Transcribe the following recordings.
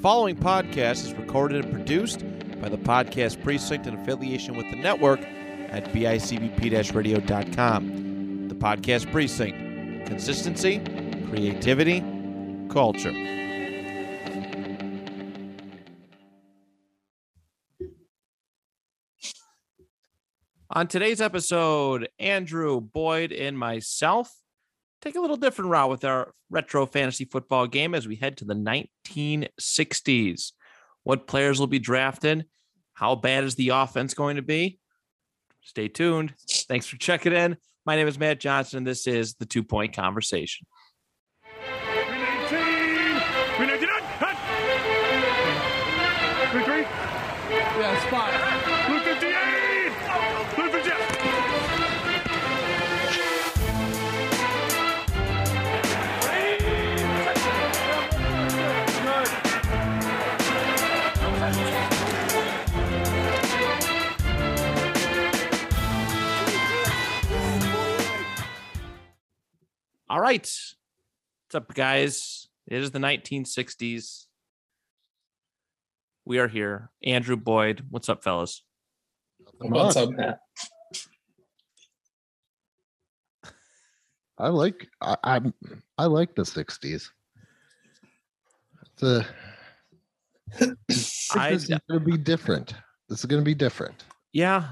following podcast is recorded and produced by the Podcast Precinct in affiliation with the network at bicbp radio.com. The Podcast Precinct consistency, creativity, culture. On today's episode, Andrew Boyd and myself take a little different route with our retro fantasy football game as we head to the 1960s. What players will be drafted? How bad is the offense going to be? Stay tuned. Thanks for checking in. My name is Matt Johnson, and this is the Two Point Conversation. All right. What's up, guys? It is the 1960s. We are here. Andrew Boyd. What's up, fellas? What's up, Matt? I like I, I'm I like the '60s. The I- this is gonna be different. This is gonna be different. Yeah.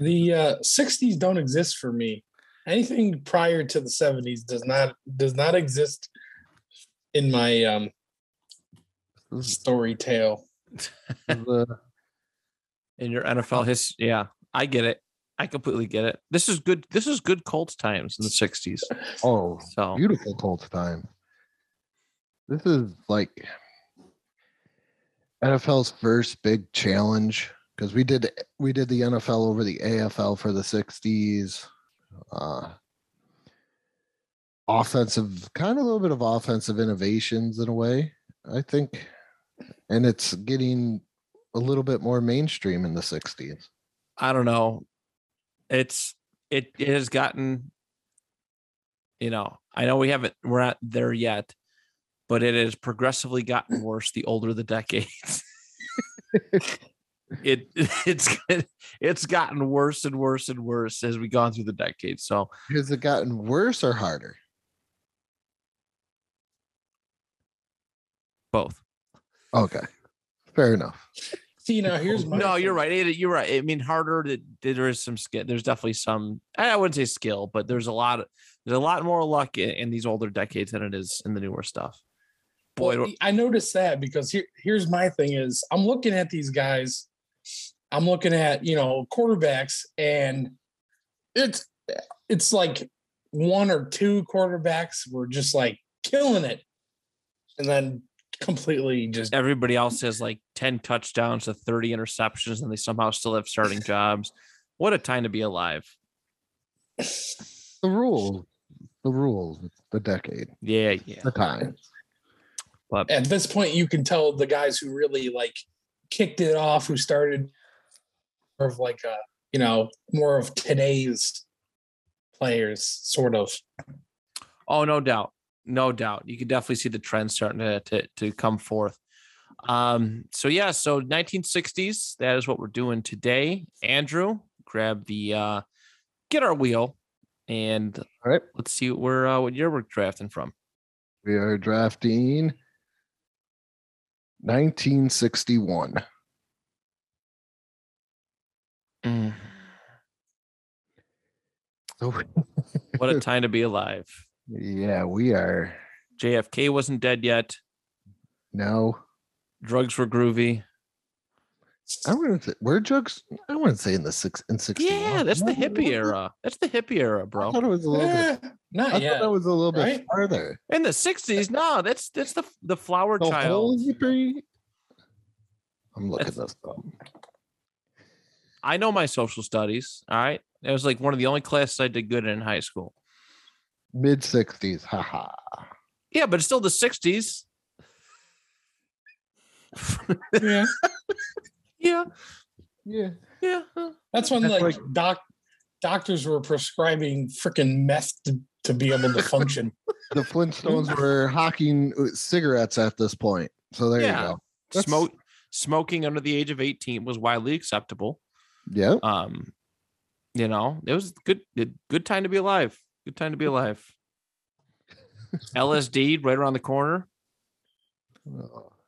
The uh, 60s don't exist for me. Anything prior to the 70s does not does not exist in my um story tale. In your NFL history. Yeah. I get it. I completely get it. This is good. This is good Colts times in the 60s. oh So beautiful Colts time. This is like NFL's first big challenge because we did we did the NFL over the AFL for the '60s. Uh, offensive, kind of a little bit of offensive innovations in a way, I think, and it's getting a little bit more mainstream in the '60s. I don't know. It's it, it has gotten, you know, I know we haven't we're not there yet, but it has progressively gotten worse the older the decades. it it's it's gotten worse and worse and worse as we've gone through the decades. So Has it gotten worse or harder? both. Okay, fair enough. See now here's my No, you're right. It- You're right. I mean, harder. To, there is some skill. There's definitely some. I wouldn't say skill, but there's a lot. Of, there's a lot more luck in, in these older decades than it is in the newer stuff. Boy, Well, I noticed that because here, here's my thing is I'm looking at these guys, I'm looking at you know quarterbacks, and it's it's like one or two quarterbacks were just like killing it, and then completely just everybody else has like 10 touchdowns to 30 interceptions and they somehow still have starting jobs. What a time to be alive. The rules, the rules, the decade, Yeah, yeah. the time. But at this point you can tell the guys who really like kicked it off, who started more of like a you know more of today's players, sort of. oh, no doubt. No doubt. You can definitely see the trend starting to, to, to come forth. Um, so yeah, so 1960s, that is what we're doing today. Andrew, grab the uh get our wheel and All right. let's see what we're uh, what year we're drafting from. We are drafting 1961. Mm, So, what a time to be alive. yeah, we are JFK wasn't dead yet. No. Drugs were groovy. I wouldn't say we're drugs. I wouldn't say in the six in 61. Yeah, that's the hippie era. That's the hippie era, I bro. thought it was a little bit. Not I yet. thought that was a little bit right? farther. In the '60s, no, that's that's the the flower The whole child. hippie. I'm looking That's- this up. I know my social studies. All right, it was like one of the only classes I did good in in high school. Mid 60s. Haha. Yeah, but it's still the '60s. yeah. Yeah, Yeah. yeah. That's when That's like, like- doc doctors were prescribing freaking meth to, to be able to function. The Flintstones were hawking cigarettes at this point. So there Yeah. you go. That's- Smoke smoking under the age of 18 was widely acceptable. Yeah. Um, you know, it was good good good time to be alive. Good time to be alive. LSD right around the corner.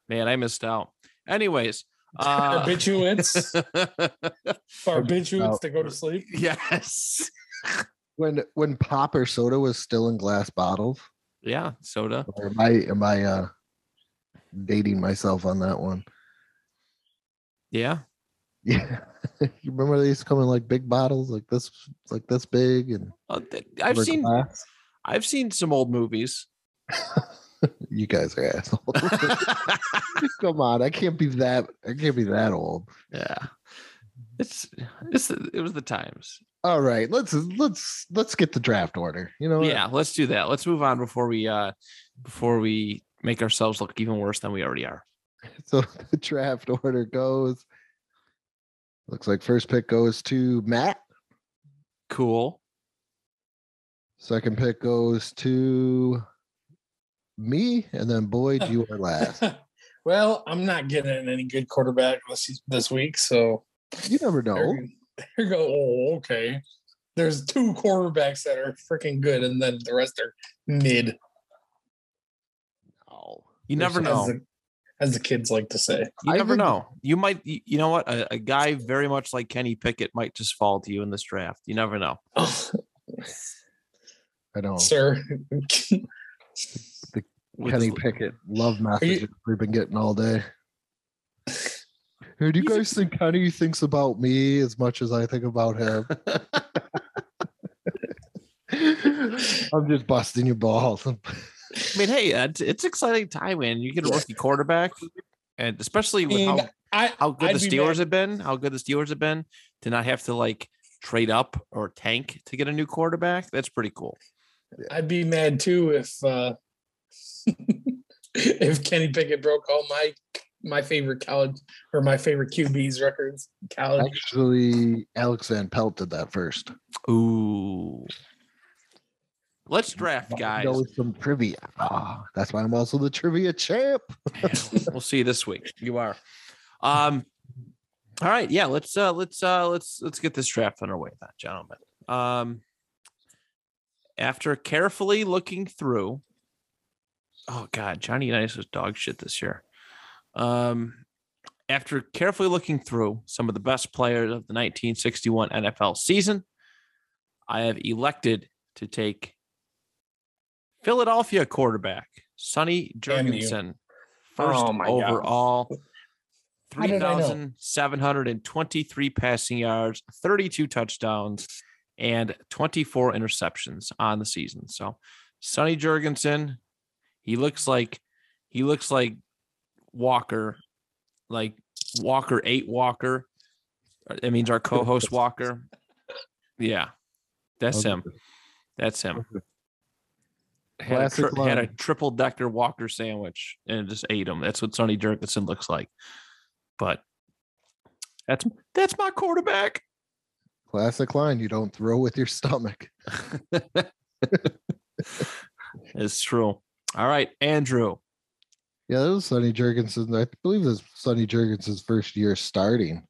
Man, I missed out. Anyways, uh Barbiturates, barbiturates to go to sleep. yes. When when pop or soda was still in glass bottles. Yeah, soda. Or am I am I uh dating myself on that one? Yeah. Yeah. you remember they used to come in like big bottles, like this like this big and Uh, th- I've seen glass? I've seen some old movies. you guys are assholes. Come on, I can't be that I can't be that old. yeah. It's it's it was the times. All right, let's let's let's get the draft order. You know, what? Yeah, let's do that. Let's move on before we uh before we make ourselves look even worse than we already are. So the draft order goes. Looks like first pick goes to Matt. Cool. Second pick goes to me, and then Boyd, you are last. well, I'm not getting any good quarterback this this week, so You never know. there, there you go. Oh, okay. There's two quarterbacks that are freaking good, and then the rest are mid. Oh, you never as know. the, as the kids like to say. You I never think- know. You might. You, you know what? A, a guy very much like Kenny Pickett might just fall to you in this draft. You never know. I don't, sir. With Kenny Pickett, love messages we've been getting all day. Who do you He's a- guys think Kenny thinks about me as much as I think about him? I'm just busting your balls. I mean, hey, uh, it's, it's exciting time, man. You get a rookie quarterback, and especially with how, I, how good I'd the be Steelers mad- have been, how good the Steelers have been to not have to like trade up or tank to get a new quarterback. That's pretty cool. I'd be mad too if uh if Kenny Pickett broke all my my favorite college or my favorite QB's records. College. Actually, Alex Van Pelt did that first. Ooh. Let's draft, guys. Go with some trivia. Ah, that's why I'm also the trivia champ. we'll see you this week. You are. Um. All right. Yeah. Let's uh. Let's uh. Let's let's get this draft underway, then, gentlemen. Um. After carefully looking through. Oh God, Johnny Unitas was dog shit this year. Um. After carefully looking through some of the best players of the 1961 NFL season, I have elected to take Philadelphia quarterback Sonny. Jurgensen first Oh my God. overall. How did I know? 3,723 passing yards, 32 touchdowns, and 24 interceptions on the season. So, Sonny Jurgensen, he looks like he looks like Walker, like Walker eight Walker. Uh, that means our co-host Walker. Yeah, that's him. That's him. Had a, had a triple decker Walker sandwich and just ate him. That's what Sonny Jurgensen looks like. But that's that's my quarterback. Classic line. You don't throw with your stomach. it's true. All right, Andrew. Yeah, that was Sonny Jurgensen. I believe this Sonny Jurgensen's first year starting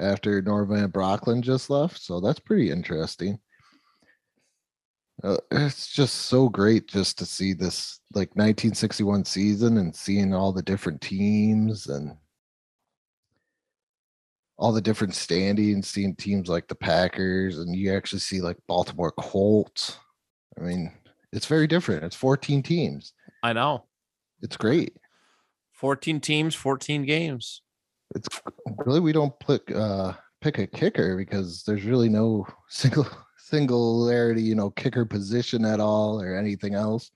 after Norm Van Brocklin just left. So that's pretty interesting. Uh, it's just so great just to see this like 1961 season and seeing all the different teams and all the different standings, seeing teams like the Packers, and you actually see like Baltimore Colts. I mean, it's very different. It's 14 teams. I know. It's great. 14 teams, 14 games. It's really we don't pick uh pick a kicker because there's really no single singularity, you know, kicker position at all or anything else.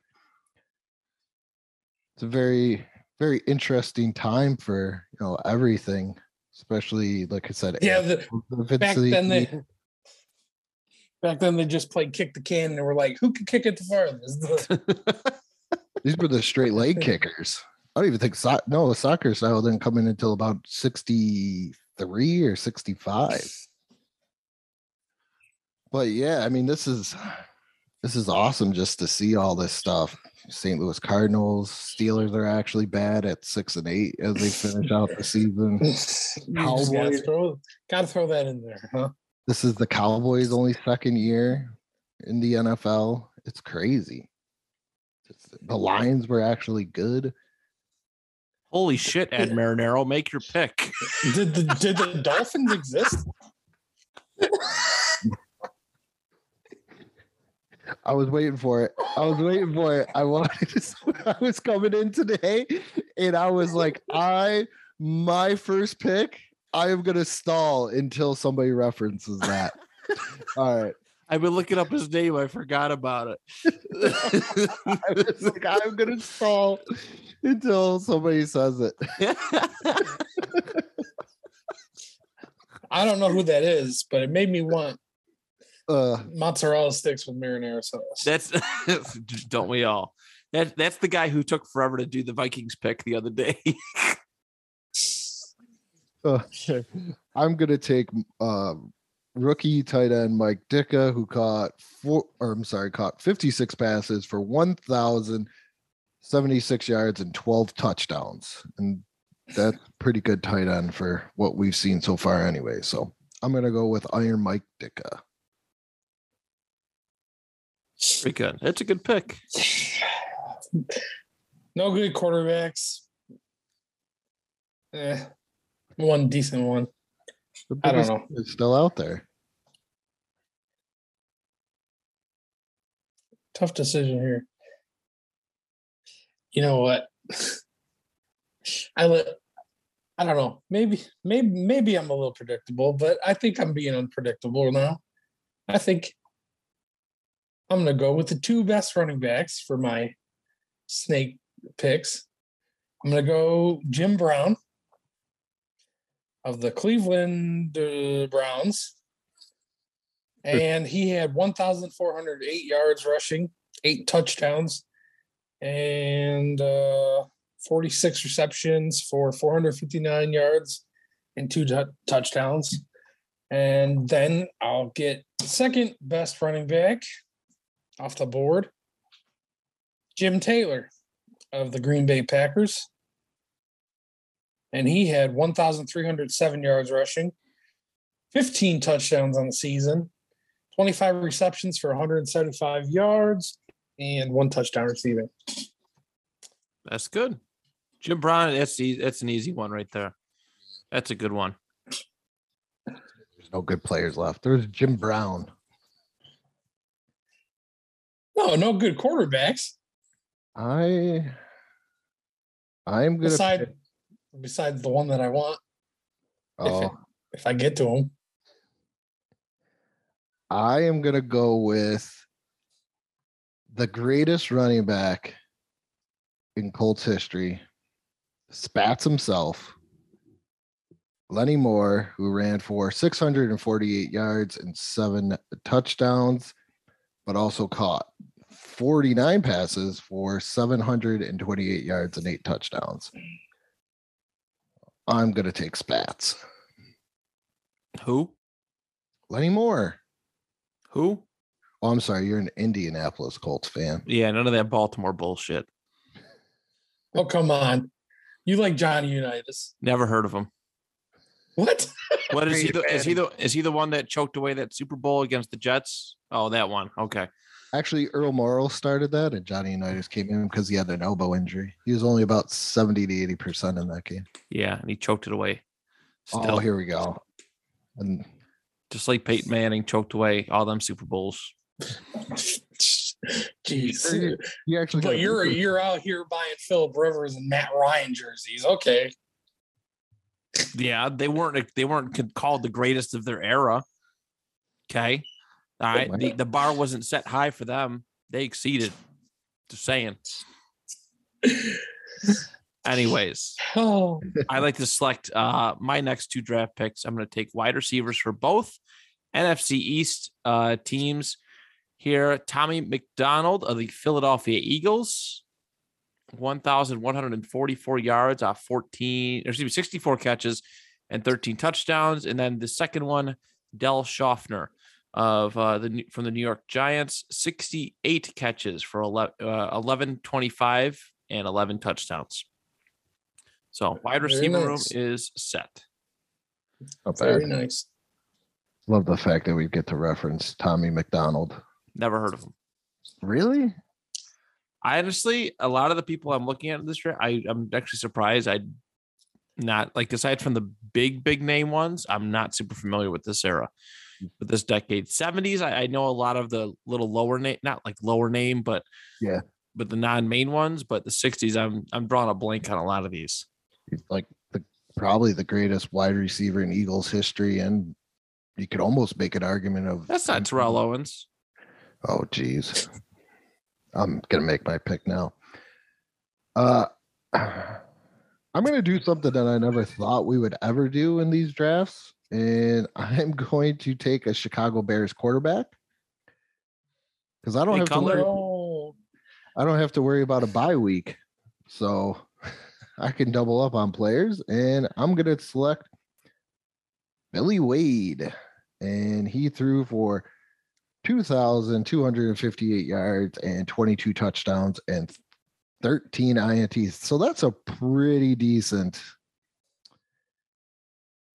It's a very very interesting time for you know everything, especially like I said. Yeah, if the, it's back the- then they back then they just played kick the can and they were like, who could kick it the farthest? these were the straight leg kickers. I don't even think so- no soccer style didn't come in until about 63 or 65. But yeah, I mean, this is This is awesome just to see all this stuff. St. Louis Cardinals, Steelers are actually bad at six and eight as they finish out the season. Just gotta Cowboys. throw, gotta throw that in there, huh? This is the Cowboys' only second year in the NFL. It's crazy. It's- the Lions were actually good. Holy shit, Ed Marinaro, make your pick. Did the did the Dolphins exist? I was waiting for it. I was waiting for it. I wanted to. I was coming in today, and I was like, I my first pick. I am gonna stall until somebody references that. All right. I've been looking up his name. I forgot about it. I was like, I'm gonna stall until somebody says it. I don't know who that is, but it made me want Uh, mozzarella sticks with marinara sauce. that's don't we all? That that's the guy who took forever to do the Vikings pick the other day. uh, I'm gonna take um, rookie tight end Mike Ditka, who caught four, or I'm sorry, caught 56 passes for 1,076 yards and 12 touchdowns, and that's pretty good tight end for what we've seen so far, anyway. So I'm gonna go with Iron Mike Ditka. Pretty good. That's a good pick. No good quarterbacks. Eh, one decent one. The I don't know. is still out there. Tough decision here. You know what? I let. I don't know. Maybe, maybe, maybe I'm a little predictable, but I think I'm being unpredictable now. I think I'm going to go with the two best running backs for my snake picks. I'm going to go Jim Brown of the Cleveland uh, Browns. And he had 1,408 yards rushing, eight touchdowns, and uh, 46 receptions for 459 yards and two tou- touchdowns. And then I'll get second best running back off the board, Jim Taylor of the Green Bay Packers. And he had 1,307 yards rushing, 15 touchdowns on the season, 25 receptions for 175 yards, and one touchdown receiving. That's good. Jim Brown, that's easy, that's an easy one right there. That's a good one. There's no good players left. There's Jim Brown. No, no good quarterbacks I I'm gonna beside pick- besides the one that I want oh, if I get to him. I am gonna go with the greatest running back in Colts history, Spats himself, Lenny Moore, who ran for 648 yards and seven touchdowns, but also caught 49 passes for 728 yards and eight touchdowns. I'm gonna take Spats. Who? Lenny Moore. Who? Oh, I'm sorry, you're an Indianapolis Colts fan. Yeah, none of that Baltimore bullshit. Oh come on, you like Johnny Unitas? Never heard of him. What? What is he? The, is he the is he the one that choked away that Super Bowl against the Jets? Oh, that one. Okay. Actually, Earl Morrall started that, and Johnny Unitas came in because he had an elbow injury. He was only about 70 to 80 percent in that game. Yeah, and he choked it away. Oh, Still, Oh, here we go. And just like Peyton Manning choked away all them Super Bowls. Jeez. you actually but you're Super- you're out here buying Philip Rivers and Matt Ryan jerseys. Okay. Yeah, they weren't they weren't called the greatest of their era. Okay. All right. The, the bar wasn't set high for them. They exceeded. Just saying. Anyways, Oh, I like to select uh my next two draft picks. I'm going to take wide receivers for both NFC East uh teams here. Tommy McDonald of the Philadelphia Eagles, 1,144 yards off 14, or excuse me, 64 catches and 13 touchdowns. And then the second one, Del Shofner of uh, the from the New York Giants, 68 catches for 11, uh, 11 25 and 11 touchdowns. So wide Very receiver room nice. is set. Not Very bad. nice. Love the fact that we get to reference Tommy McDonald. Never heard of him. Really? I honestly, a lot of the people I'm looking at in this draft, I, I'm actually surprised. I not like aside from the big, big name ones, I'm not super familiar with this era, with this decade. 70s, I, I know a lot of the little lower name, not like lower name, but Yeah. but the non-main ones. But the 60s, I'm I'm drawing a blank on a lot of these. Like the probably the greatest wide receiver in Eagles history, and you could almost make an argument of That's not Terrell Owens. Oh geez. I'm gonna make my pick now. Uh I'm gonna do something that I never thought we would ever do in these drafts, and I'm going to take a Chicago Bears quarterback because I don't Hey, have to worry. I don't have to worry about a bye week, so I can double up on players, and I'm gonna select Billy Wade, and he threw for 2,258 yards and 22 touchdowns and 13 INTs. So that's a pretty decent,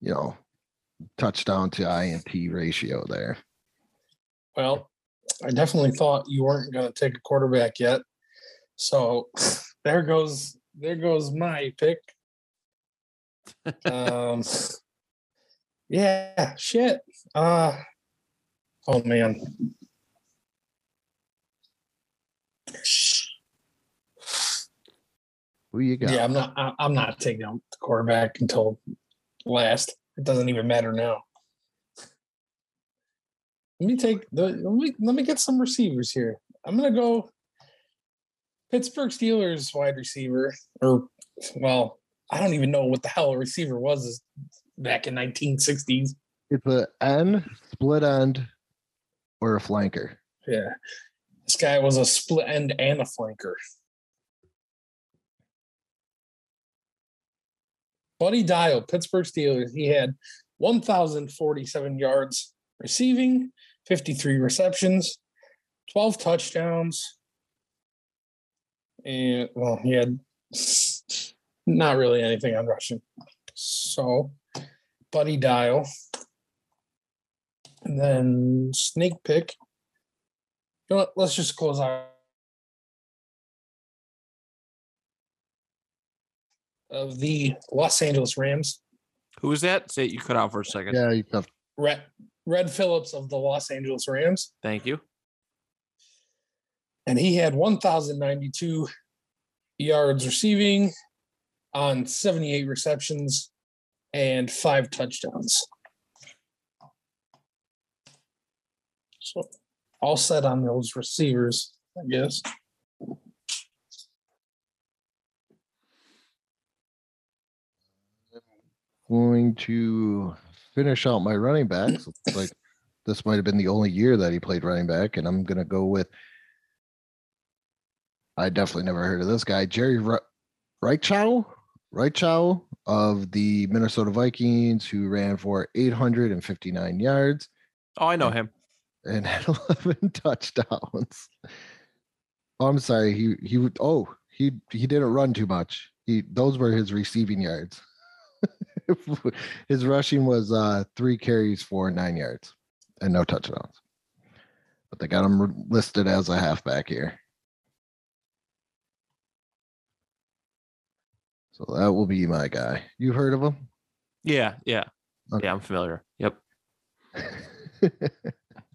you know, touchdown to INT ratio there. well, I definitely thought you weren't going to take a quarterback yet. So there goes there goes my pick. Um, yeah, shit. Uh, oh man. Who you got? Yeah, I'm not. I- I'm not taking out the quarterback until last. It doesn't even matter now. Let me take the. Let me let me get some receivers here. I'm gonna go Pittsburgh Steelers wide receiver, or well, I don't even know what the hell a receiver was back in 1960s. It's a end, split end, or a flanker. Yeah, this guy was a split end and a flanker. Buddy Dial, Pittsburgh Steelers. He had 1,047 yards receiving, 53 receptions, 12 touchdowns. And well, he had not really anything on rushing. So, Buddy Dial. And then Snake Pick. You know what? Let's just close out. Of the Los Angeles Rams, Who was that? Say you cut out for a second. Yeah, you cut. Red, Red Phillips of the Los Angeles Rams, Thank you. And he had 1,092 yards receiving on 78 receptions and five touchdowns. So all set on those receivers, I guess. going to finish out my running backs. Like this might have been the only year that he played running back, and I'm gonna go with. I definitely never heard of this guy, Jerry Reichow, Reichow of the Minnesota Vikings, who ran for 859 yards Oh, I know him. and had 11 touchdowns. Oh, I'm sorry. He he would. Oh, he he didn't run too much. He those were his receiving yards. his rushing was uh three carries for nine yards and no touchdowns. But they got him listed as a halfback here. So that will be my guy. You heard of him? Yeah, yeah, Okay. yeah. I'm familiar. Yep,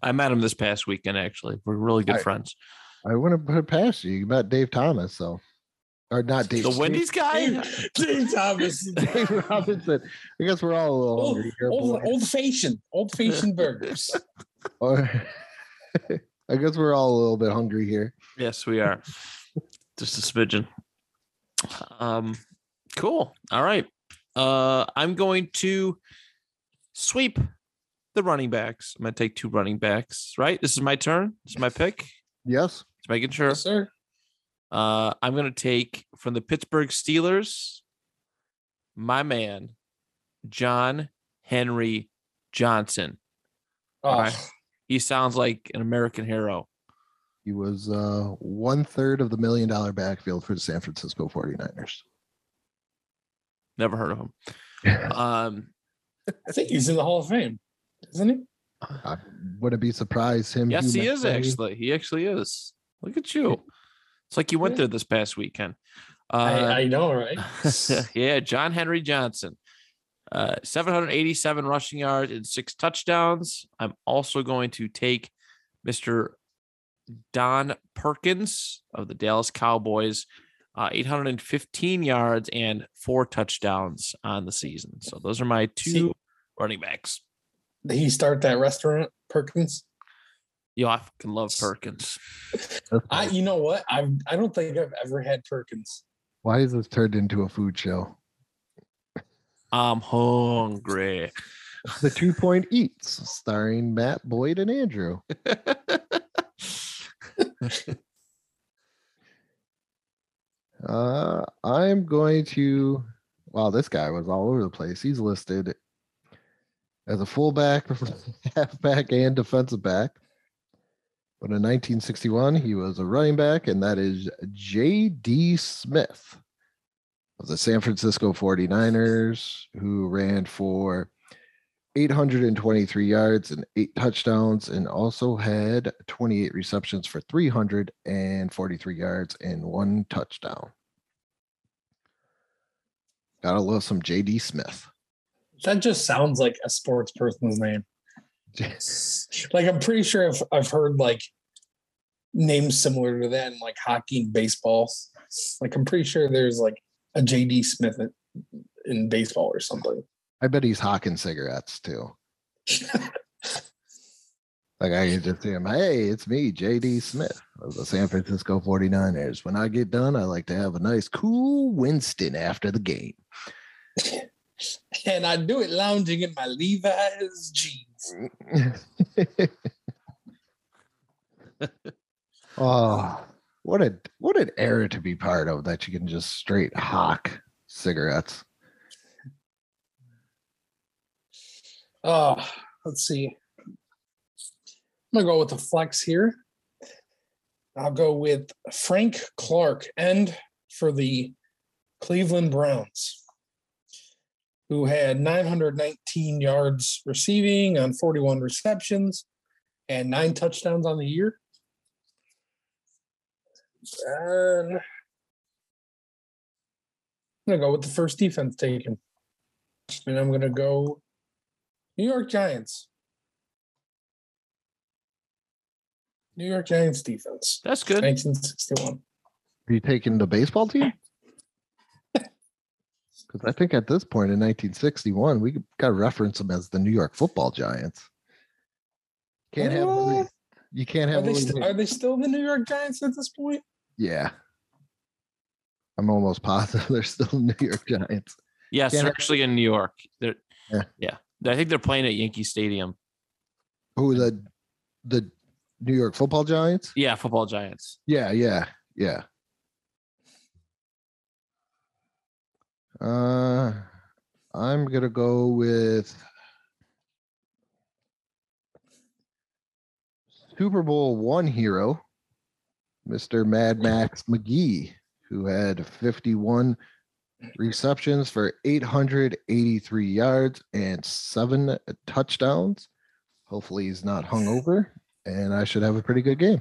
I met him this past weekend. Actually, we're really good I- friends. I wouldn't put it past you. You met Dave Thomas, so or not Dave. Thomas. The Wendy's guy. Dave, Dave Thomas. Dave Robinson. I guess we're all a little old, hungry here. Old, old fashioned, old fashioned burgers. Or I guess we're all a little bit hungry here. Yes, we are. Just a smidgen. Um, cool. All right. Uh, I'm going to sweep the running backs. I'm gonna take two running backs. Right. This is my turn. This is my pick. Yes. Just making sure. Yes, sir. Uh, I'm gonna take from the Pittsburgh Steelers, my man, John Henry Johnson. Oh, Right. He sounds like an American hero. He was uh, one third of the million dollar backfield for the San Francisco 49ers. Never heard of him. Um, I think he's in the Hall of Fame, isn't he? I wouldn't be surprised him. yes, he is actually. He actually is. Look at you. It's like you went there this past weekend. Uh, I, I know, right? yeah, John Henry Johnson. Uh, 787 rushing yards and six touchdowns. I'm also going to take Mr. Don Perkins of the Dallas Cowboys, uh, 815 yards and four touchdowns on the season. So those are my two See- running backs. Did he start that restaurant, Perkins? Yo, I fucking love Perkins. I, you know what? I I don't think I've ever had Perkins. Why is this turned into a food show? I'm hungry. The Two Point Eats, starring Matt Boyd and Andrew. Uh, I'm going to. Wow, this guy was all over the place. He's listed as a fullback, halfback, and defensive back. But in 1961, he was a running back, and that is J.D. Smith of the San Francisco 49ers, who ran for 823 yards and eight touchdowns, and also had 28 receptions for 343 yards and one touchdown. Gotta love some JD Smith. That just sounds like a sports person's name. Like I'm pretty sure I've I've heard like names similar to that in like hockey and baseball. Like I'm pretty sure there's like a JD Smith in, in baseball or something. I bet he's hawking cigarettes too. Like I can just see him, hey, it's me, JD Smith of the San Francisco 49ers. When I get done, I like to have a nice cool Winston after the game. and I do it lounging in my Levi's jeans. oh, what a what an era to be part of that you can just straight hawk cigarettes. Oh, let's see. I'm gonna go with the flex here. I'll go with Frank Clark, end for the Cleveland Browns, who had 919 yards receiving on 41 receptions and nine touchdowns on the year. And I'm gonna go with the first defense taken. And I'm gonna go New York Giants. New York Giants defense. That's good. 1961. Are you taking the baseball team? Because I think at this point in 1961, we got to reference them as the New York Football Giants. Can't have Willie- you can't Are have they, st- are they still the New York Giants at this point? yeah. I'm almost positive they're still New York Giants. Yes, Can't they're have- actually in New York. They're, Yeah. yeah. I think they're playing at Yankee Stadium. Who the the New York Football Giants? Yeah, football giants. Yeah, yeah, yeah. Uh, I'm gonna go with Super Bowl one hero, Mr. Mad Max McGee, who had 51 receptions for 883 yards and seven touchdowns. Hopefully, he's not hungover, and I should have a pretty good game.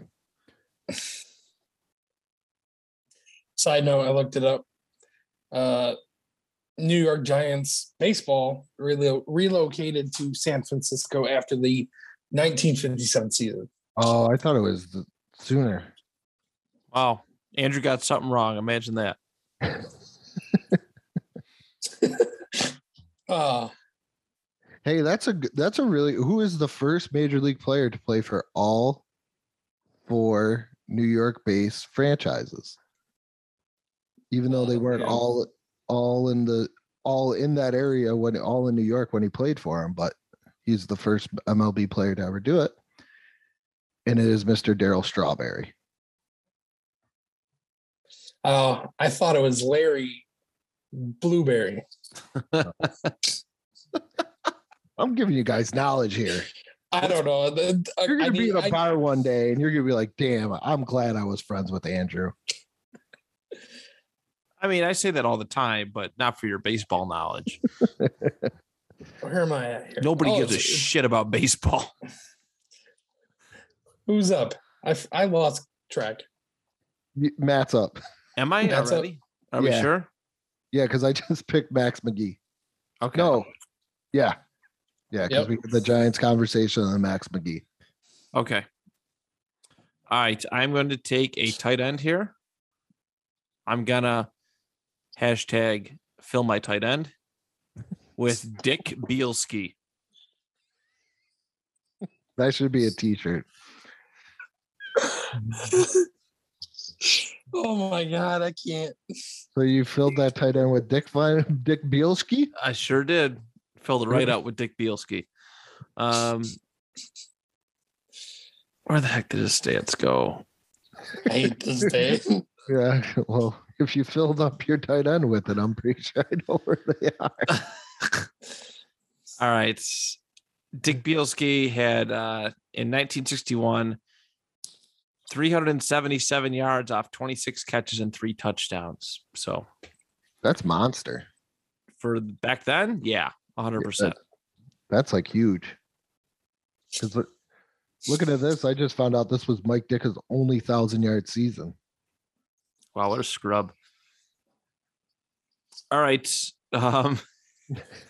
Side note, I looked it up. Uh, New York Giants baseball relo- relocated to San Francisco after the 1957 season. Oh, I thought it was the, sooner. Wow. Andrew got something wrong. Imagine that. Uh, Hey, that's a that's a really who is the first major league player to play for all four New York based franchises? Even though they Oh, weren't yeah. all all in the all in that area when all in New York when he played for him, but he's the first MLB player to ever do it. And it is Mr. Darryl Strawberry. uh, I thought it was Larry Blueberry. I'm giving you guys knowledge here. I don't know. The- I- You're gonna be need- in a I- bar one day and you're gonna be like, damn, I'm glad I was friends with Andrew. I mean, I say that all the time, but not for your baseball knowledge. Where am I at here? Nobody Oh, gives a shit about baseball. Who's up? I, I lost track. Matt's up. Am I That's a- already? Are we sure? Yeah, because I just picked Max McGee. Okay. No. Yeah. Yeah, because Yep. we had the Giants conversation and Max McGee. Okay. All right. I'm going to take a tight end here. I'm gonna hashtag fill my tight end with Dick Bielski. That should be a t-shirt. oh my god, I can't. So you filled that tight end with Dick Vine, Dick Bielski? I sure did. Filled it right out with Dick Bielski. Um, where the heck did his stats go? I hate this day. Yeah. Well, if you filled up your tight end with it, I'm pretty sure I know where they are. All right. Dick Bielski had uh, in 1961 377 yards off 26 catches and three touchdowns. So That's monster. for back then, yeah, 100%. That's like huge. Because look, looking at this, I just found out this was Mike Dick's only thousand yard season. Wow, what a scrub. All right. Um,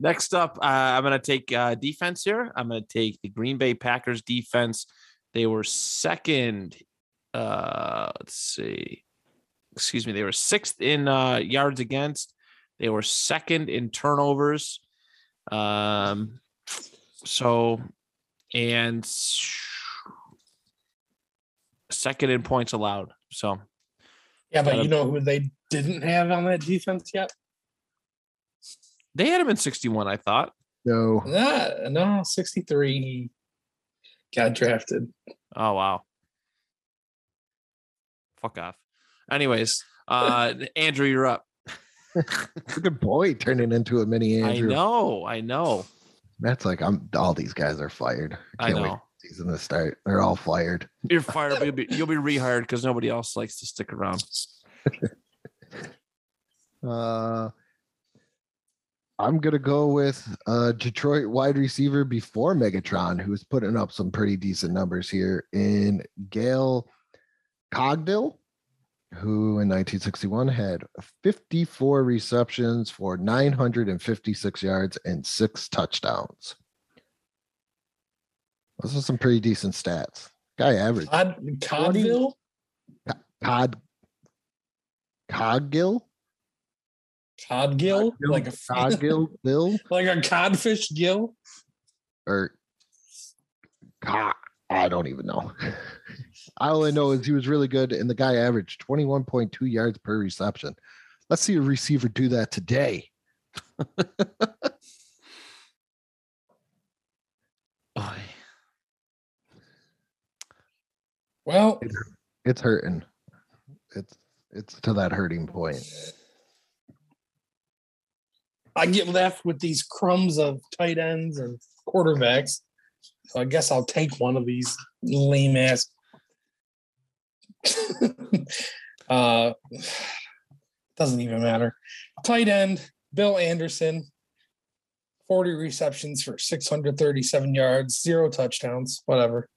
next up, uh, I'm going to take uh, defense here. I'm going to take the Green Bay Packers defense. They were second. Uh, let's see. Excuse me. They were sixth in uh, yards against. They were second in turnovers. Um, so, and second in points allowed. So Yeah, but you know who they didn't have on that defense yet? They had him in 61, I thought. No, Nah, no, 63. Got drafted. Oh wow. Fuck off. Anyways, uh Andrew, you're up. look at boy turning into a mini Andrew. I know, I know, That's like I'm all these guys are fired. I Can't wait know. for the season to start. They're all fired. You're fired, but you'll be you'll be rehired because nobody else likes to stick around. Uh I'm gonna go with uh Detroit wide receiver before Megatron, who's putting up some pretty decent numbers here in Gail Cogdill, who in 1961 had 54 receptions for 956 yards and six touchdowns. Those are some pretty decent stats. Guy average Cod, Codville? Cod Coggill? Codgill? Like a Coggill Bill? like a codfish gill? or God, I don't even know. All I know is he was really good, and the guy averaged 21.2 yards per reception. Let's see a receiver do that today. Well, It's hurting. It's it's to that hurting point. I get left with these crumbs of tight ends and quarterbacks. So I guess I'll take one of these lame ass. uh, doesn't even matter. Tight end, Bill Anderson, 40 receptions for 637 yards, zero touchdowns, whatever.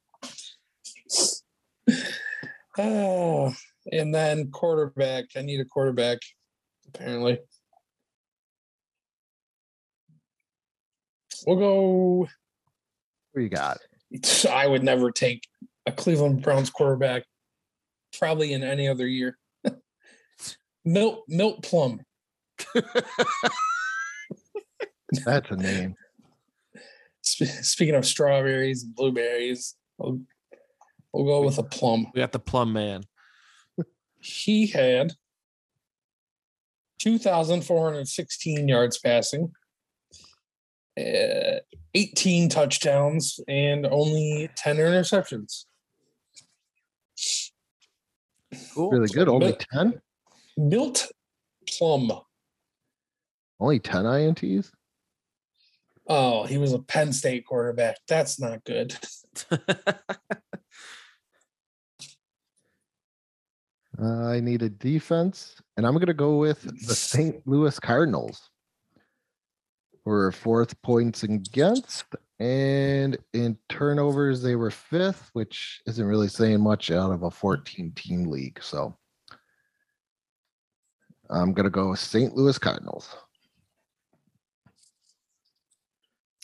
Oh, and then quarterback. I need a quarterback, apparently. We'll go. Who you got? I would never take a Cleveland Browns quarterback, probably in any other year. Milt Milt Plum. That's a name. Speaking of strawberries and blueberries, we'll, we'll go with a plum. We got the plum man. He had 2,416 yards passing, uh, 18 touchdowns, and only 10 interceptions. Cool. Really good. Only 10? Milt Plum. Only 10 INTs? Oh, he was a Penn State quarterback. That's not good. Uh, I need a defense, and I'm going to go with the St. Louis Cardinals. Were fourth points against, and in turnovers they were fifth, which isn't really saying much out of a 14 team league. So I'm going to go with St. Louis Cardinals.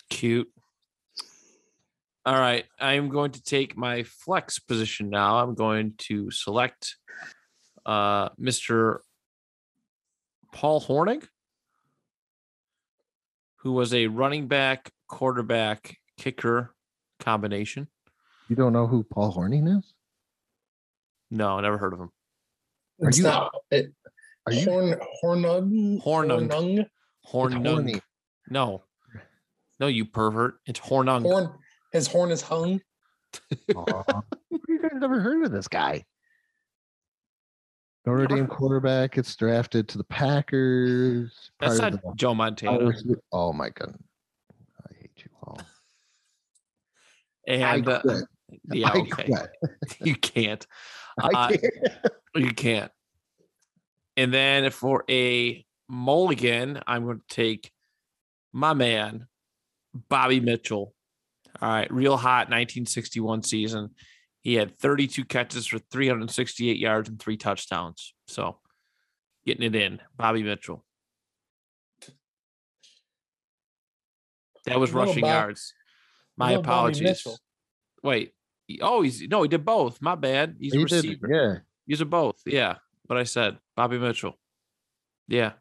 Cute. All right. I'm going to take my flex position now. I'm going to select uh, Mr. Paul Hornig, who was a running back, quarterback, kicker combination. You don't know who Paul Horning is? No, never heard of him. Are It's you- not it, Are you Horn Hornung Hornung. Hornung Hornung. No. No, you pervert. It's Hornung. Horn. His horn is hung. Aw, you guys never heard of this guy? Notre Dame quarterback gets drafted to the Packers. That's not the Joe Montana. Oh my god. I hate you all. And uh, yeah, I okay. You can't. I Uh, can't. You can't. And then for a mulligan, I'm going to take my man, Bobby Mitchell. All right, real hot 1961 season. He had 32 catches for 368 yards and three touchdowns. So getting it in, Bobby Mitchell. That was rushing Bob- yards. My apologies. Wait. he- Oh, he's no, he did both. My bad. He's a He did, receiver. yeah. These are both. Yeah. What I said. Bobby Mitchell. Yeah.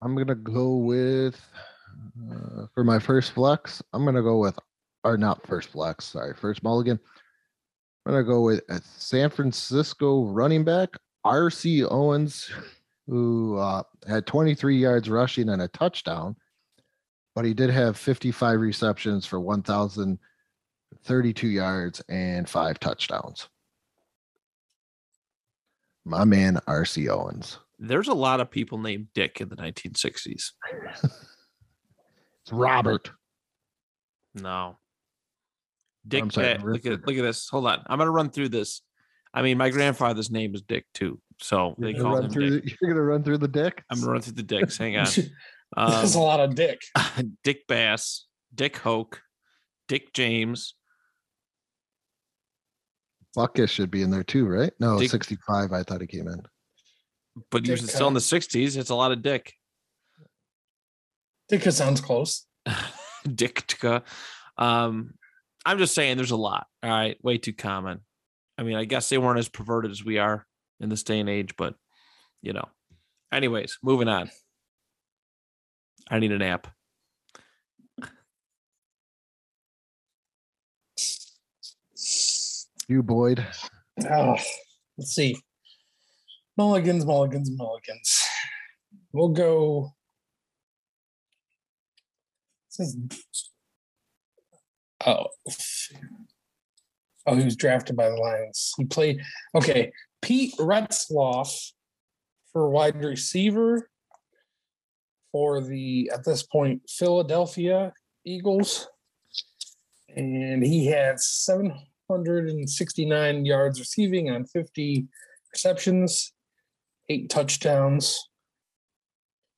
I'm gonna go with uh, for my first flex. I'm gonna go with, or not first flex. Sorry, first mulligan. I'm gonna go with a San Francisco running back R.C. Owens, who uh, had 23 yards rushing and a touchdown, but he did have 55 receptions for 1,032 yards and five touchdowns. My man R.C. Owens. There's a lot of people named Dick in the 1960s. It's Robert. No. Dick. Sorry, Ba- look at look at this. Hold on. I'm gonna run through this. I mean, my grandfather's name is Dick too. So they You're gonna, call run him through Dick. the, you're gonna run through the dick. I'm gonna run through the dicks. Hang on. Um, That's a lot of dick. Dick Bass, Dick Hoak, Dick James, Butkus should be in there too, right? No, Dick- 65. I thought he came in. but he was still in the 60s. It's a lot of Dick. Dick sounds close. Dictica. Um, I'm just saying there's a lot. All right. Way too common. I mean, I guess they weren't as perverted as we are in this day and age, but you know. Anyways, moving on. I need a nap. You Boyd. Oh, let's see. Mulligans, mulligans, mulligans. We'll go. Oh. Oh, he was drafted by the Lions. He played. Okay. Pete Retzlaff for wide receiver for the, at this point, Philadelphia Eagles. And he had 769 yards receiving on 50 receptions, eight touchdowns.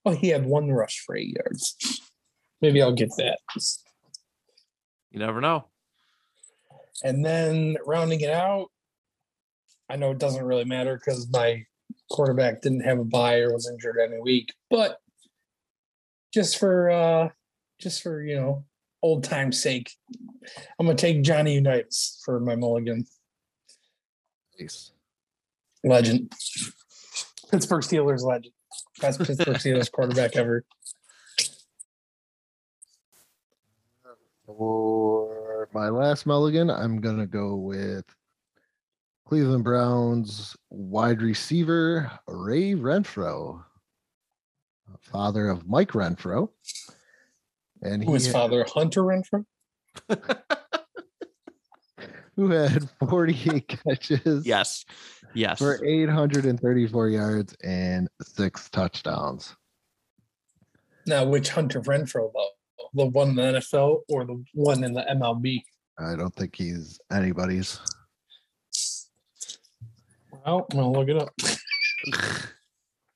Oh, he had one rush for eight yards. Maybe I'll get that. You never know. And then rounding it out, I know it doesn't really matter because my quarterback didn't have a bye or was injured any week, but just for uh just for you know old time's sake, I'm gonna take Johnny Unitas for my mulligan. Nice. legend. Pittsburgh Steelers legend. Best Pittsburgh Steelers quarterback ever. For my last mulligan, I'm gonna go with Cleveland Browns wide receiver Ray Renfro, father of Mike Renfro. And who is had- father Hunter Renfro? who had 48 catches Yes. Yes. for 834 yards and six touchdowns. Now, which Hunter Renfro though? The one in the NFL or the one in the MLB? I don't think he's anybody's. Well, I'll look it up.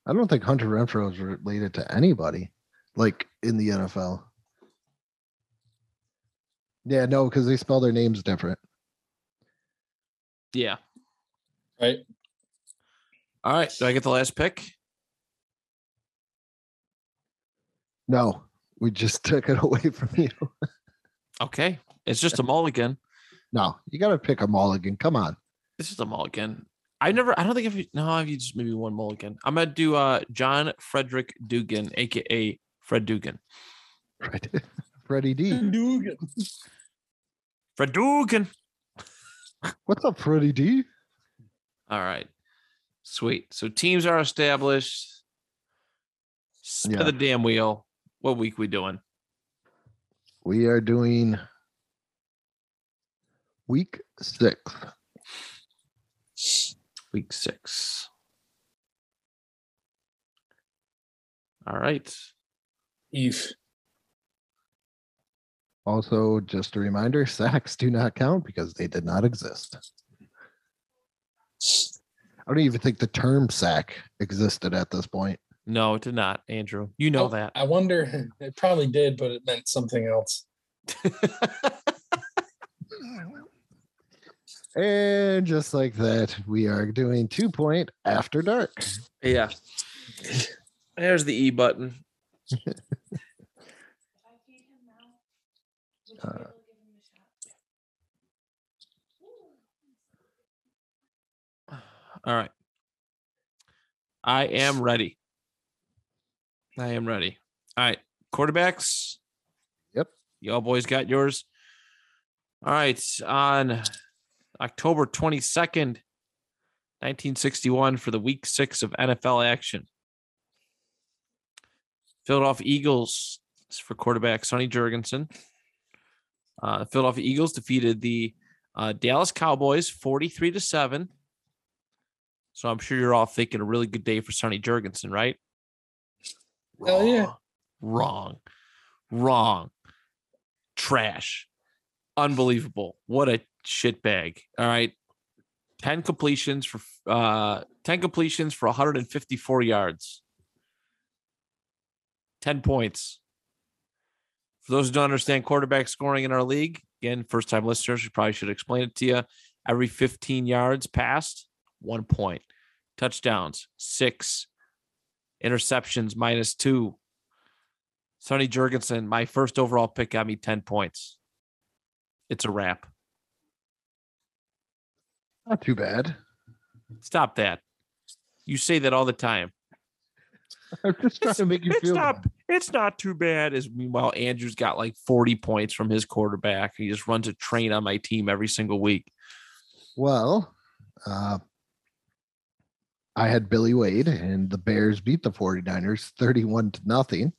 I don't think Hunter Renfro is related to anybody like in the NFL. Yeah, no, because they spell their names different. Yeah. Right. All right. Do I get the last pick? No, we just took it away from you. Okay. It's just a mulligan. No, you got to pick a mulligan. Come on. This is a mulligan. I never. I don't think I've. No, I've used maybe one mulligan. I'm gonna do uh John Frederick Dugan, aka Fred Dugan. Right. Freddie D. Dugan. Fred Dugan. What's up, Freddie D? All right. Sweet. So teams are established. Spin Yeah. the damn wheel. What week we doing? We are doing week six. Week six. All right. Eve. Also, just a reminder sacks do not count because they did not exist. I don't even think the term sack existed at this point. No, it did not, Andrew. You know Oh, that. I wonder. It probably did, but it meant something else. And just like that, we are doing two point after dark. yeah. There's the E button. Uh, All right. I am ready. I am ready. All right. Quarterbacks. Yep. Y'all boys got yours. All right. On October 22nd, 1961, for the week six of NFL action. Philadelphia Eagles for quarterback Sonny Jurgensen. Uh, the Philadelphia Eagles defeated the uh, Dallas Cowboys 43 to 7. So I'm sure you're all thinking a really good day for Sonny Jurgensen, right? Hell yeah. Wrong. Wrong. Trash. Unbelievable. What a shit bag. All right. 10 completions for uh 10 completions for 154 yards. 10 points. For those who don't understand quarterback scoring in our league, again, first time listeners, we probably should explain it to you. Every 15 yards passed, one point. Touchdowns, six. Interceptions, minus two. Sonny Jurgensen, my first overall pick, got me 10 points. It's a wrap. Not too bad. Stop that. You say that all the time. I'm just trying to make you it's feel not bad. it's not too bad. As meanwhile, Andrew's got like 40 points from his quarterback. He just runs a train on my team every single week. Well, uh, I had Billy Wade and the Bears beat the 49ers 31 to nothing.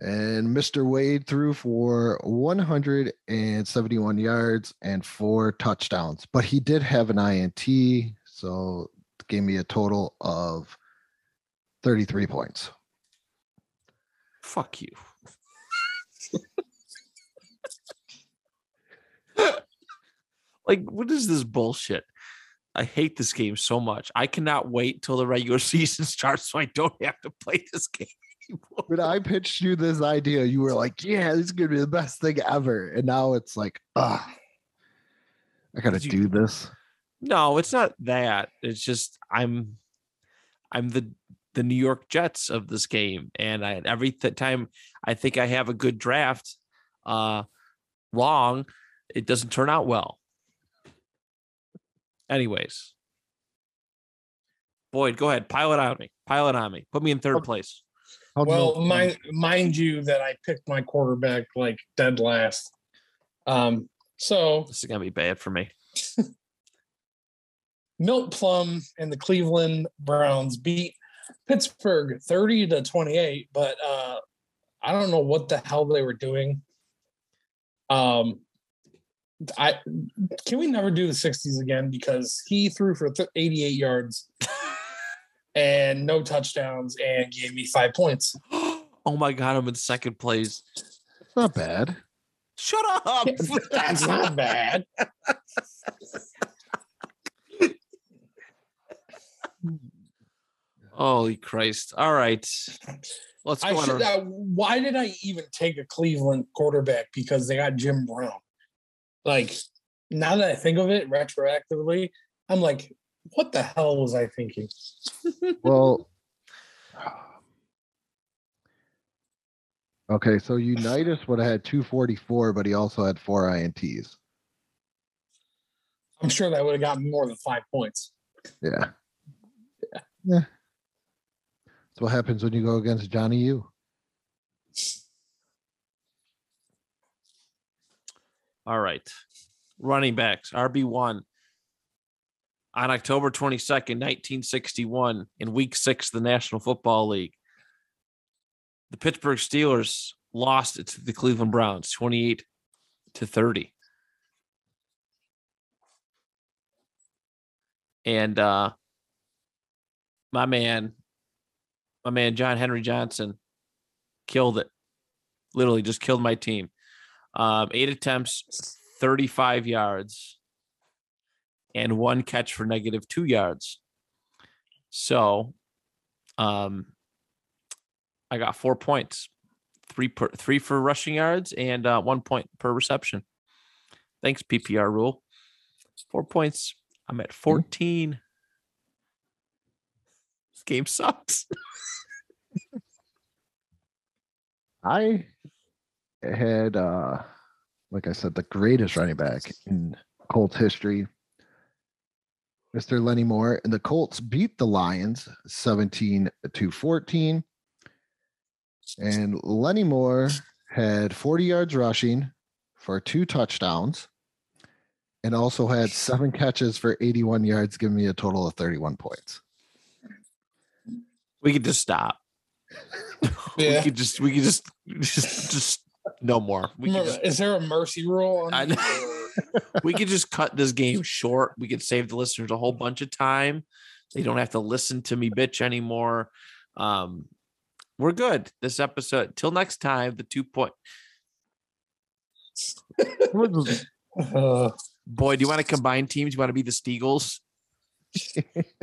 And Mr. Wade threw for 171 yards and four touchdowns, but he did have an INT, so gave me a total of 33 points. Fuck you. like, what is this bullshit? I hate this game so much. I cannot wait till the regular season starts so I don't have to play this game anymore. When I pitched you this idea, you were like, "Yeah, this is gonna be the best thing ever," and now it's like, ah, I gotta you- do this. No, it's not that. It's just I'm I'm the the New York Jets of this game, and I every th- time I think I have a good draft, uh, wrong, it doesn't turn out well. Anyways, Boyd, go ahead, pile it on me, pile it on me, put me in third place. How'd Well, mind mind you that I picked my quarterback like dead last. Um, so This is gonna be bad for me. Milt Plum and the Cleveland Browns beat Pittsburgh 30 to 28, but uh I don't know what the hell they were doing. Um I can we never do the 60s again because he threw for 88 yards and no touchdowns and gave me five points. oh my god, I'm in second place. It's not bad. Shut up. That's not bad. Holy Christ. All right. Let's I go should, on. uh, why did I even take a Cleveland quarterback? Because they got Jim Brown. Like now that I think of it retroactively, I'm like, what the hell was I thinking? Well, okay, so Unitas would have had 244, but he also had four INTs. I'm sure that would have gotten more than five points. Yeah. Yeah. That's what happens when you go against Johnny U. All right. Running backs, RB1. On October 22nd, 1961, in week six of the National Football League, the Pittsburgh Steelers lost it to the Cleveland Browns 28 to 30. And uh my man, my man John Henry Johnson killed it. Literally just killed my team. Um, eight attempts, 35 yards, and one catch for negative two yards. So um I got four points. Three per three for rushing yards and uh, one point per reception. Thanks, PPR rule. Four points. I'm at 14. This game sucks. I had, uh, like I said, the greatest running back in Colts history, Mr. Lenny Moore, and the Colts beat the Lions 17 to 14. And Lenny Moore had 40 yards rushing for two touchdowns and also had seven catches for 81 yards, giving me a total of 31 points. We could just stop. we could just we could just just just no more. We Remember, just, is there a mercy rule? On I know. we could just cut this game short. We could save the listeners a whole bunch of time. They don't have to listen to me bitch anymore. Um, we're good. This episode. Till next time. The two point. Boy, do you want to combine teams? You want to be the Steagles?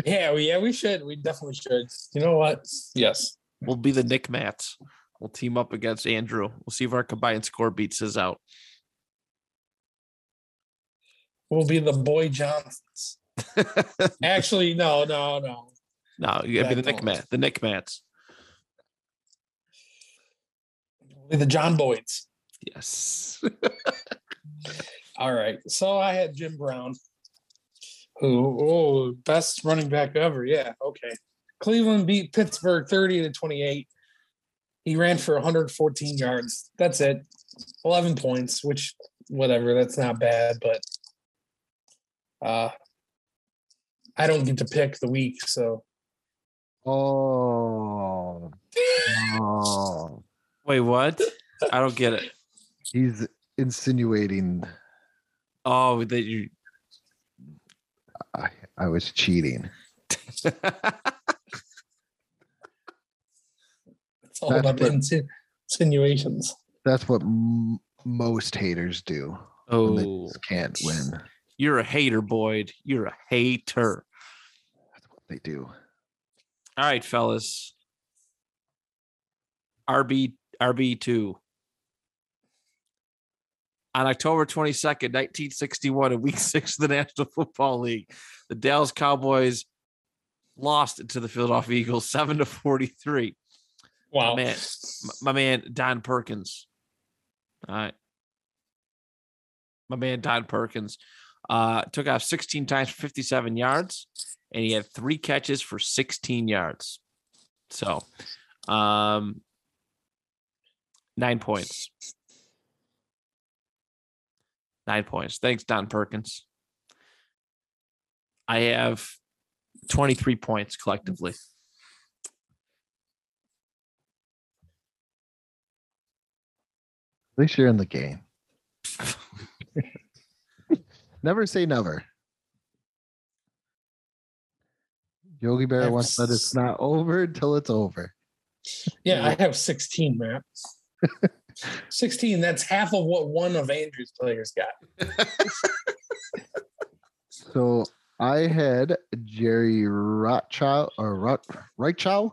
yeah, we, yeah, we should. We definitely should. You know what? Yes. We'll be the Nick Mats. We'll team up against Andrew. We'll see if our combined score beats his out. We'll be the boy Johnsons. Actually, no, no, no. no, you gotta be the Nick don't. The Nick Mats. We'll be the John Boyds. Yes. All right. So I had Jim Brown, who, oh, best running back ever. Yeah. Okay. Cleveland beat Pittsburgh 30 to 28. He ran for 114 yards. That's it. 11 points, which, whatever, that's not bad, but uh, I don't get to pick the week. So Oh, oh. Wait, what? I don't get it. he's insinuating Oh, that you. I, I was cheating. it's all That's about what- insin- insinuations. That's what m- most haters do. when they oh, just can't win. you're a hater, Boyd. You're a hater. That's what they do. All right, fellas. RB RB two. On October 22nd, 1961, in week six of the National Football League, the Dallas Cowboys lost to the Philadelphia Eagles 7 to 43. Wow. Man, my man Don Perkins. All right. My man Don Perkins uh, took off 16 times for 57 yards, and he had three catches for 16 yards. So, um, nine points. Nine points. Thanks, Don Perkins. I have 23 points collectively. Least you're in the game. never say never. Yogi Bear once said it's not over until it's over. Yeah, I have 16, maps. 16. That's half of what one of Andrew's players got. So I had Jerry Rotchow or Rot Reichow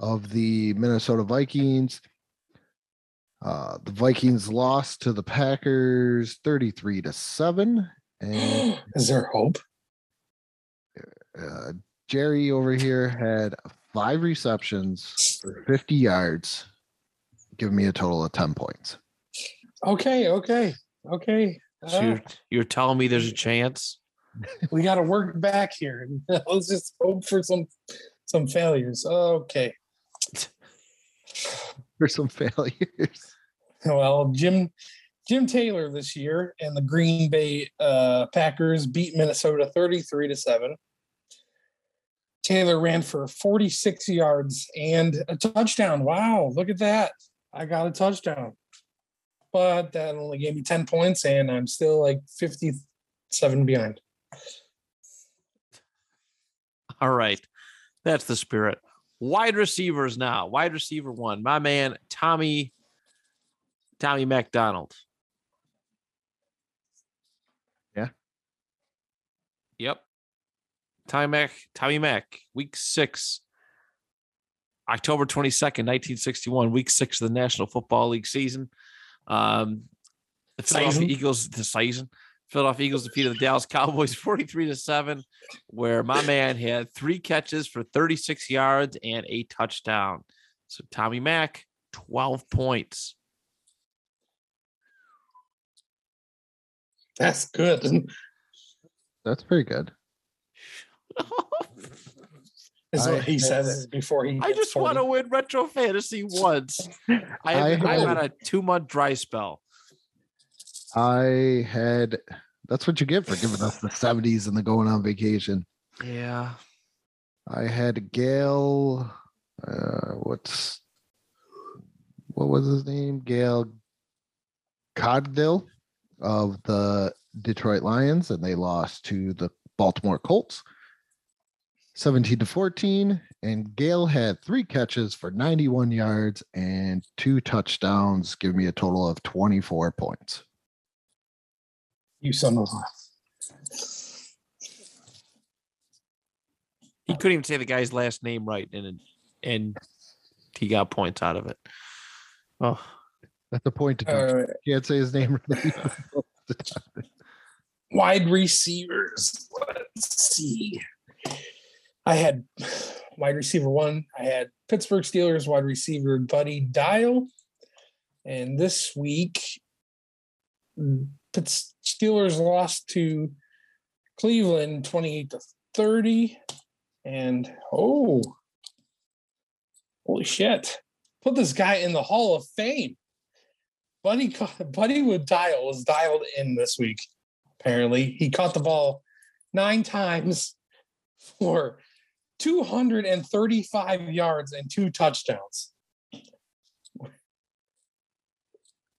of the Minnesota Vikings. Uh, the Vikings lost to the Packers 33 to 7. And Is there hope? uh, Jerry over here had five receptions for 50 yards, giving me a total of 10 points. Okay, okay, okay. So Uh, you're, you're telling me there's a chance? we got to work back here. Let's just hope for some some failures. Okay. For some failures. Well, Jim Jim Taylor this year and the Green Bay uh, Packers beat Minnesota 33 to 7. Taylor ran for 46 yards and a touchdown. Wow, look at that. I got a touchdown. But that only gave me 10 points and I'm still like 57 behind. All right. That's the spirit. Wide receivers now. Wide receiver one. My man, Tommy, Tommy McDonald. Yeah. Yep. Tommy Mac, Tommy Mac, week six, October 22nd, 1961, week six of the National Football League season. Um, the Philadelphia Season. Eagles, the season. Philadelphia Eagles defeated the Dallas Cowboys 43 to 7, where my man had three catches for 36 yards and a touchdown. So Tommy Mack, 12 points. That's good. That's pretty good. Is I- what he says before he I just 40. want to win retro fantasy once. I I have, I had- had a two month dry spell. I had that's what you get for giving us the 70s and the going on vacation. Yeah. I had Gail. Uh, what's what was his name? Gail Cogdill of the Detroit Lions, and they lost to the Baltimore Colts 17 to 14. And Gail had three catches for 91 yards and two touchdowns, giving me a total of 24 points. You son of a. He couldn't even say the guy's last name right, and and he got points out of it. Oh, That's a point to All right. Can't say his name. right. Wide receivers. Let's see. I had wide receiver one. I had Pittsburgh Steelers wide receiver Buddy Dial. And this week, Pitts Steelers lost to Cleveland 28 to 30. And oh, holy shit. Put this guy in the Hall of Fame. Buddy, Buddy with Dial was dialed in this week. Apparently, he caught the ball nine times for 235 yards and two touchdowns.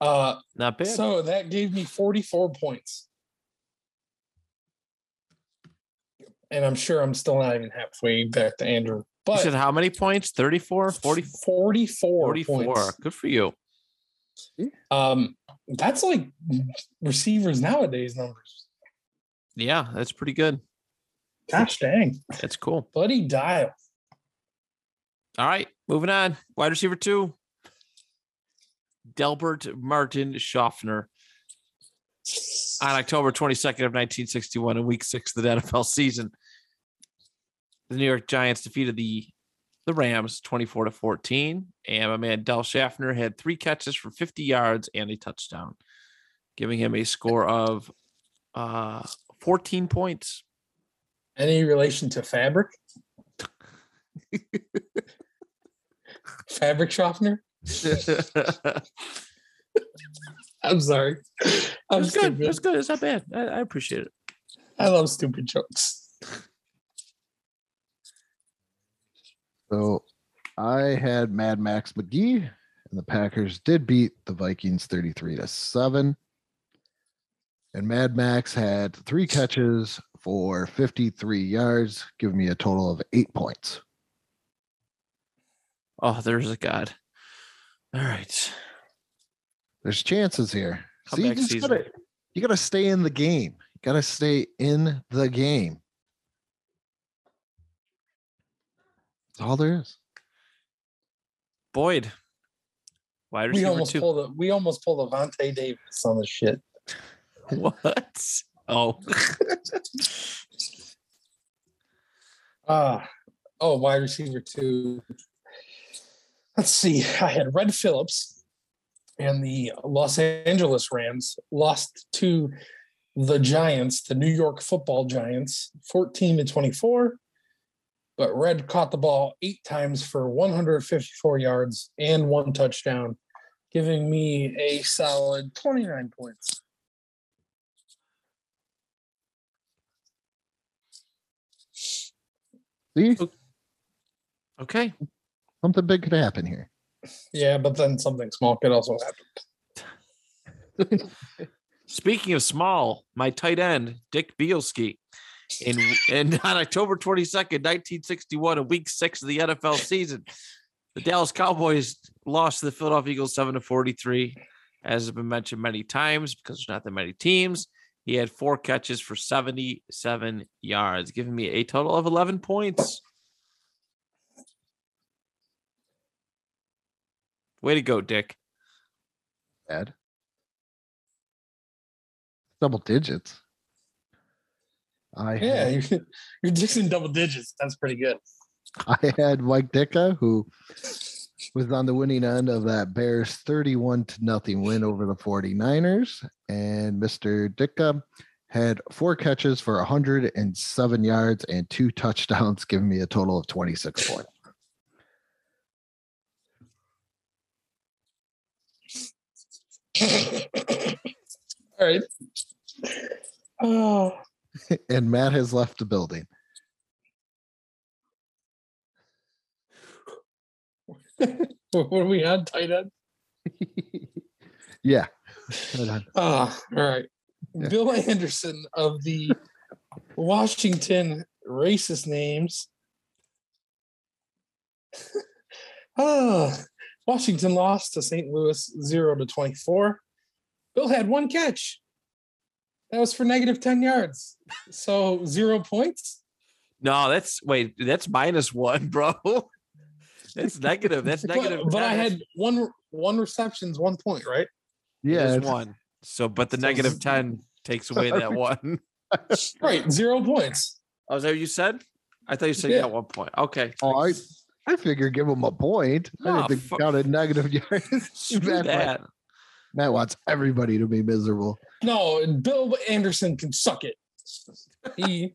Uh, not bad. so that gave me 44 points. And I'm sure I'm still not even halfway back to Andrew. you But said how many points? 34, 40, 44, 44. points. Good for you. Um, that's like receivers nowadays numbers. Yeah, that's pretty good. Gosh dang. That's cool. Buddy Dial. All right, moving on. Wide receiver two. Delbert Martin Shofner on October 22nd of 1961 in week six of the NFL season. The New York Giants defeated the the Rams 24 to 14. And my man Del Shofner had three catches for 50 yards and a touchdown, giving him a score of uh 14 points. Any relation to Fabric? Fabric Schaffner? I'm sorry. I'm That's good. stupid. That's good. It's not bad. I, I appreciate it. I love stupid jokes. So I had Mad Max McGee, and the Packers did beat the Vikings 33 to 7. And Mad Max had three catches for 53 yards, giving me a total of eight points. Oh, there's a god. All right. There's chances here. See, you, Comeback just season. gotta, you gotta stay in the game. You gotta stay in the game. That's all there is. Boyd. Wide We receiver almost two. pulled a we almost pulled Avante Davis on the shit. What? Oh. Ah, oh, wide receiver two. Let's see. I had Red Phillips and the Los Angeles Rams lost to the Giants, the New York football Giants, 14 to 24. But Red caught the ball eight times for 154 yards and one touchdown, giving me a solid 29 points. See, Okay. Something big could happen here. Yeah, but then something small could also happen. Speaking of small, my tight end, Dick Bielski, in and on October 22nd, 1961, in week six of the NFL season, the Dallas Cowboys lost to the Philadelphia Eagles 7 to 43. As has been mentioned many times, because there's not that many teams. He had four catches for 77 yards, giving me a total of 11 points. Way to go, Dick. Bad. Double digits. I Yeah, had, you're, you're just in double digits. That's pretty good. I had Mike Ditka, who was on the winning end of that Bears 31 to nothing win over the 49ers. And Mr. Ditka had four catches for 107 yards and two touchdowns, giving me a total of 26 points. All right. Oh, And Matt has left the building. what are we on tight end? yeah. Hold on. Ah, all right. Yeah. Bill Anderson of the Washington racist names. Ah, Washington lost to St. Louis 0 to 24. Bill had one catch. That was for negative 10 yards. So zero points. No, that's wait, that's minus one, bro. That's negative. That's negative. But, I had one one receptions, one point, right? It Yeah. is one. So, but the So- negative 10 takes away that one. Right, zero points. Oh, is that what you said? I thought you said Yeah. yeah, one point. Okay. Oh, I, I figure give him a point. I Oh, didn't think fu- counted negative yards. Matt, that. Matt wants everybody to be miserable. No, and Bill Anderson can suck it. He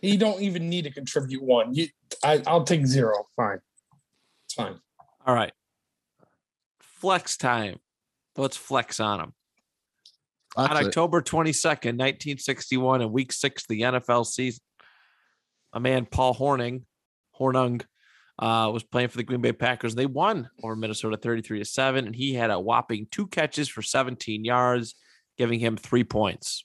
he don't even need to contribute one. You, I, I'll take zero. Fine, it's fine. All right. Flex time. Let's flex on him. On That's it. October 22nd, 1961, in week six of the NFL season, a man, Paul Horning, Hornung, uh, was playing for the Green Bay Packers. They won over Minnesota 33 to 7, and he had a whopping two catches for 17 yards, giving him three points.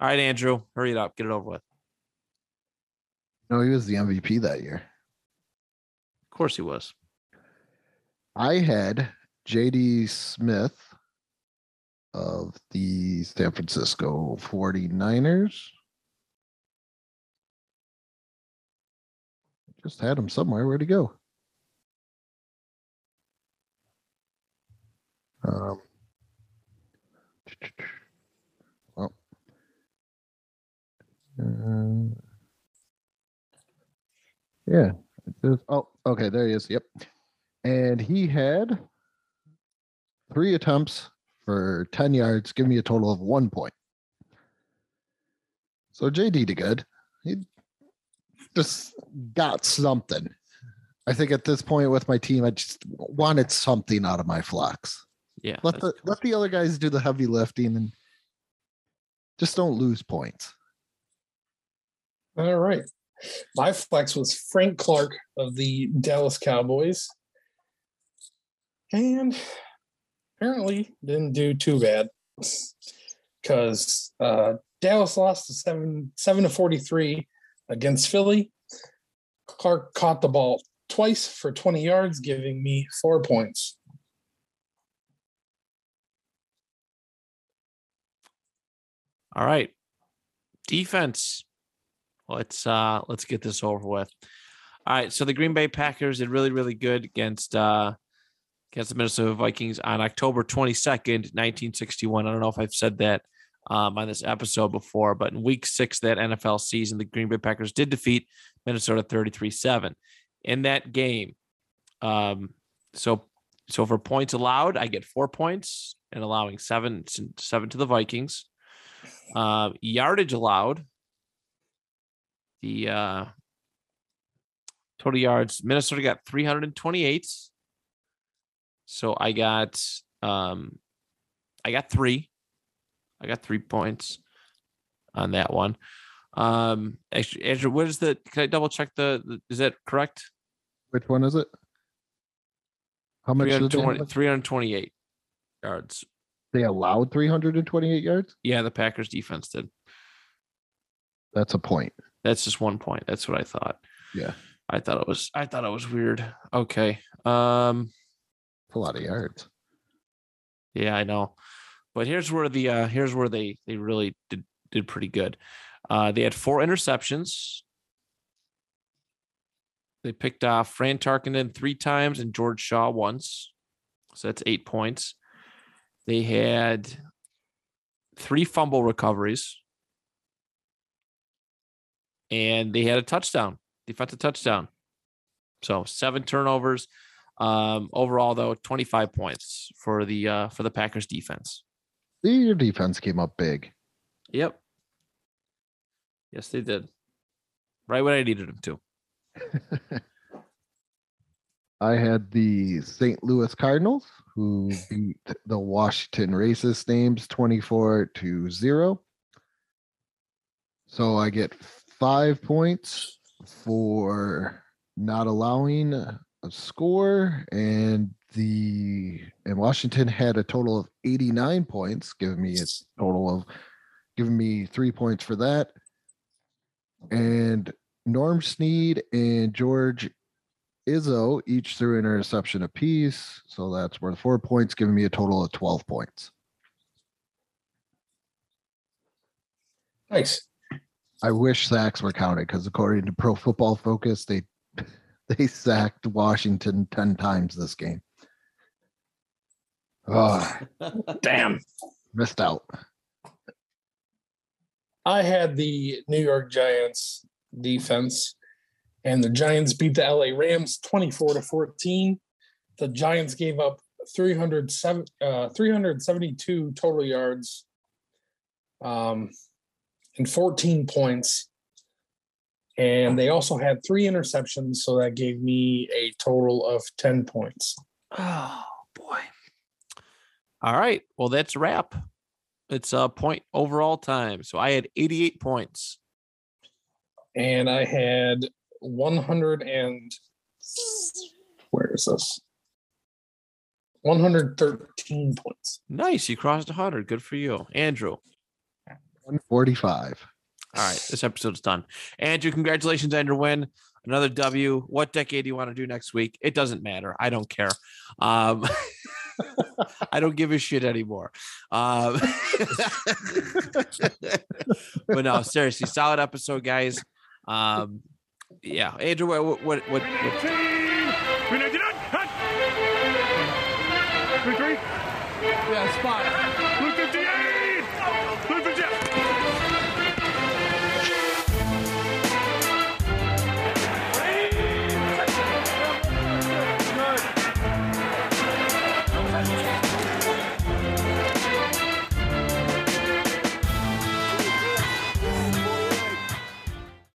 All right, Andrew, hurry it up. Get it over with. No, he was the MVP that year. Of course he was. I had JD Smith of the San Francisco 49ers. Just had him somewhere. Where'd he go? Um, well, uh, yeah. oh, okay. There he is. Yep and he had three attempts for 10 yards, give me a total of one point. So JD did good. He just got something. I think at this point with my team, I just wanted something out of my flex. Yeah. Let that's- the let the other guys do the heavy lifting and just don't lose points. All right. My flex was Frank Clark of the Dallas Cowboys. And apparently didn't do too bad. because uh, Dallas lost to seven seven to forty three against Philly. Clark caught the ball twice for twenty yards, giving me four points. All right. Defense. Let's uh let's get this over with. All right. So the Green Bay Packers did really, really good against uh against the Minnesota Vikings on October 22nd, 1961. I don't know if I've said that um, on this episode before, but in week six that NFL season, the Green Bay Packers did defeat Minnesota 33-7. In that game, um, so so for points allowed, I get four points and allowing seven seven to the Vikings. Uh, yardage allowed. The uh, total yards, Minnesota got 328. So I got um I got three. I got three points on that one. Um actually, Andrew, what is the can I double check the, the is that correct? Which one is it? How much 320 328 yards. they allowed 328 yards? Yeah, the Packers defense did. That's a point. That's just one point. That's what I thought. Yeah. I thought it was I thought it was weird. Okay. Um a lot of yards. Yeah, I know. But here's where the uh here's where they they really did did pretty good. Uh they had four interceptions. They picked off Fran Tarkenton three times and George Shaw once. So that's eight points. They had three fumble recoveries. And they had a touchdown, defensive touchdown. So seven turnovers. Um, overall, though, 25 points for the uh for the Packers defense. Your defense came up big. Yep. Yes, they did. Right when I needed them to. I had the St. Louis Cardinals who beat the Washington Racist names 24 to 0. So I get five points for not allowing a score. And the and Washington had a total of 89 points, giving me a total of giving me three points for that. And Norm Snead and George Izo each threw an interception apiece. So that's worth four points, giving me a total of 12 points. Nice. I wish sacks were counted because according to Pro Football Focus, they they sacked Washington 10 times this game. Oh, Damn. missed out. I had the New York Giants defense, and the Giants beat the LA Rams 24 to 14. The Giants gave up 307, uh, 372 total yards um, and 14 points. And they also had three interceptions, so that gave me a total of 10 points. Oh boy. All right. Well, that's a wrap. It's a point overall time. So I had 88 points. And I had 100 and where is this? 113 points. Nice. You crossed 100. Good for you. Andrew. 145. All right. This episode's done. Andrew, congratulations on your win. Another W. What decade do you want to do next week? It doesn't matter. I don't care. Um, I don't give a shit anymore. Um, but no, seriously, solid episode, guys. Um, yeah, Andrew, what, what, what, what, what Team United. Hut. Victory. Yeah, spot.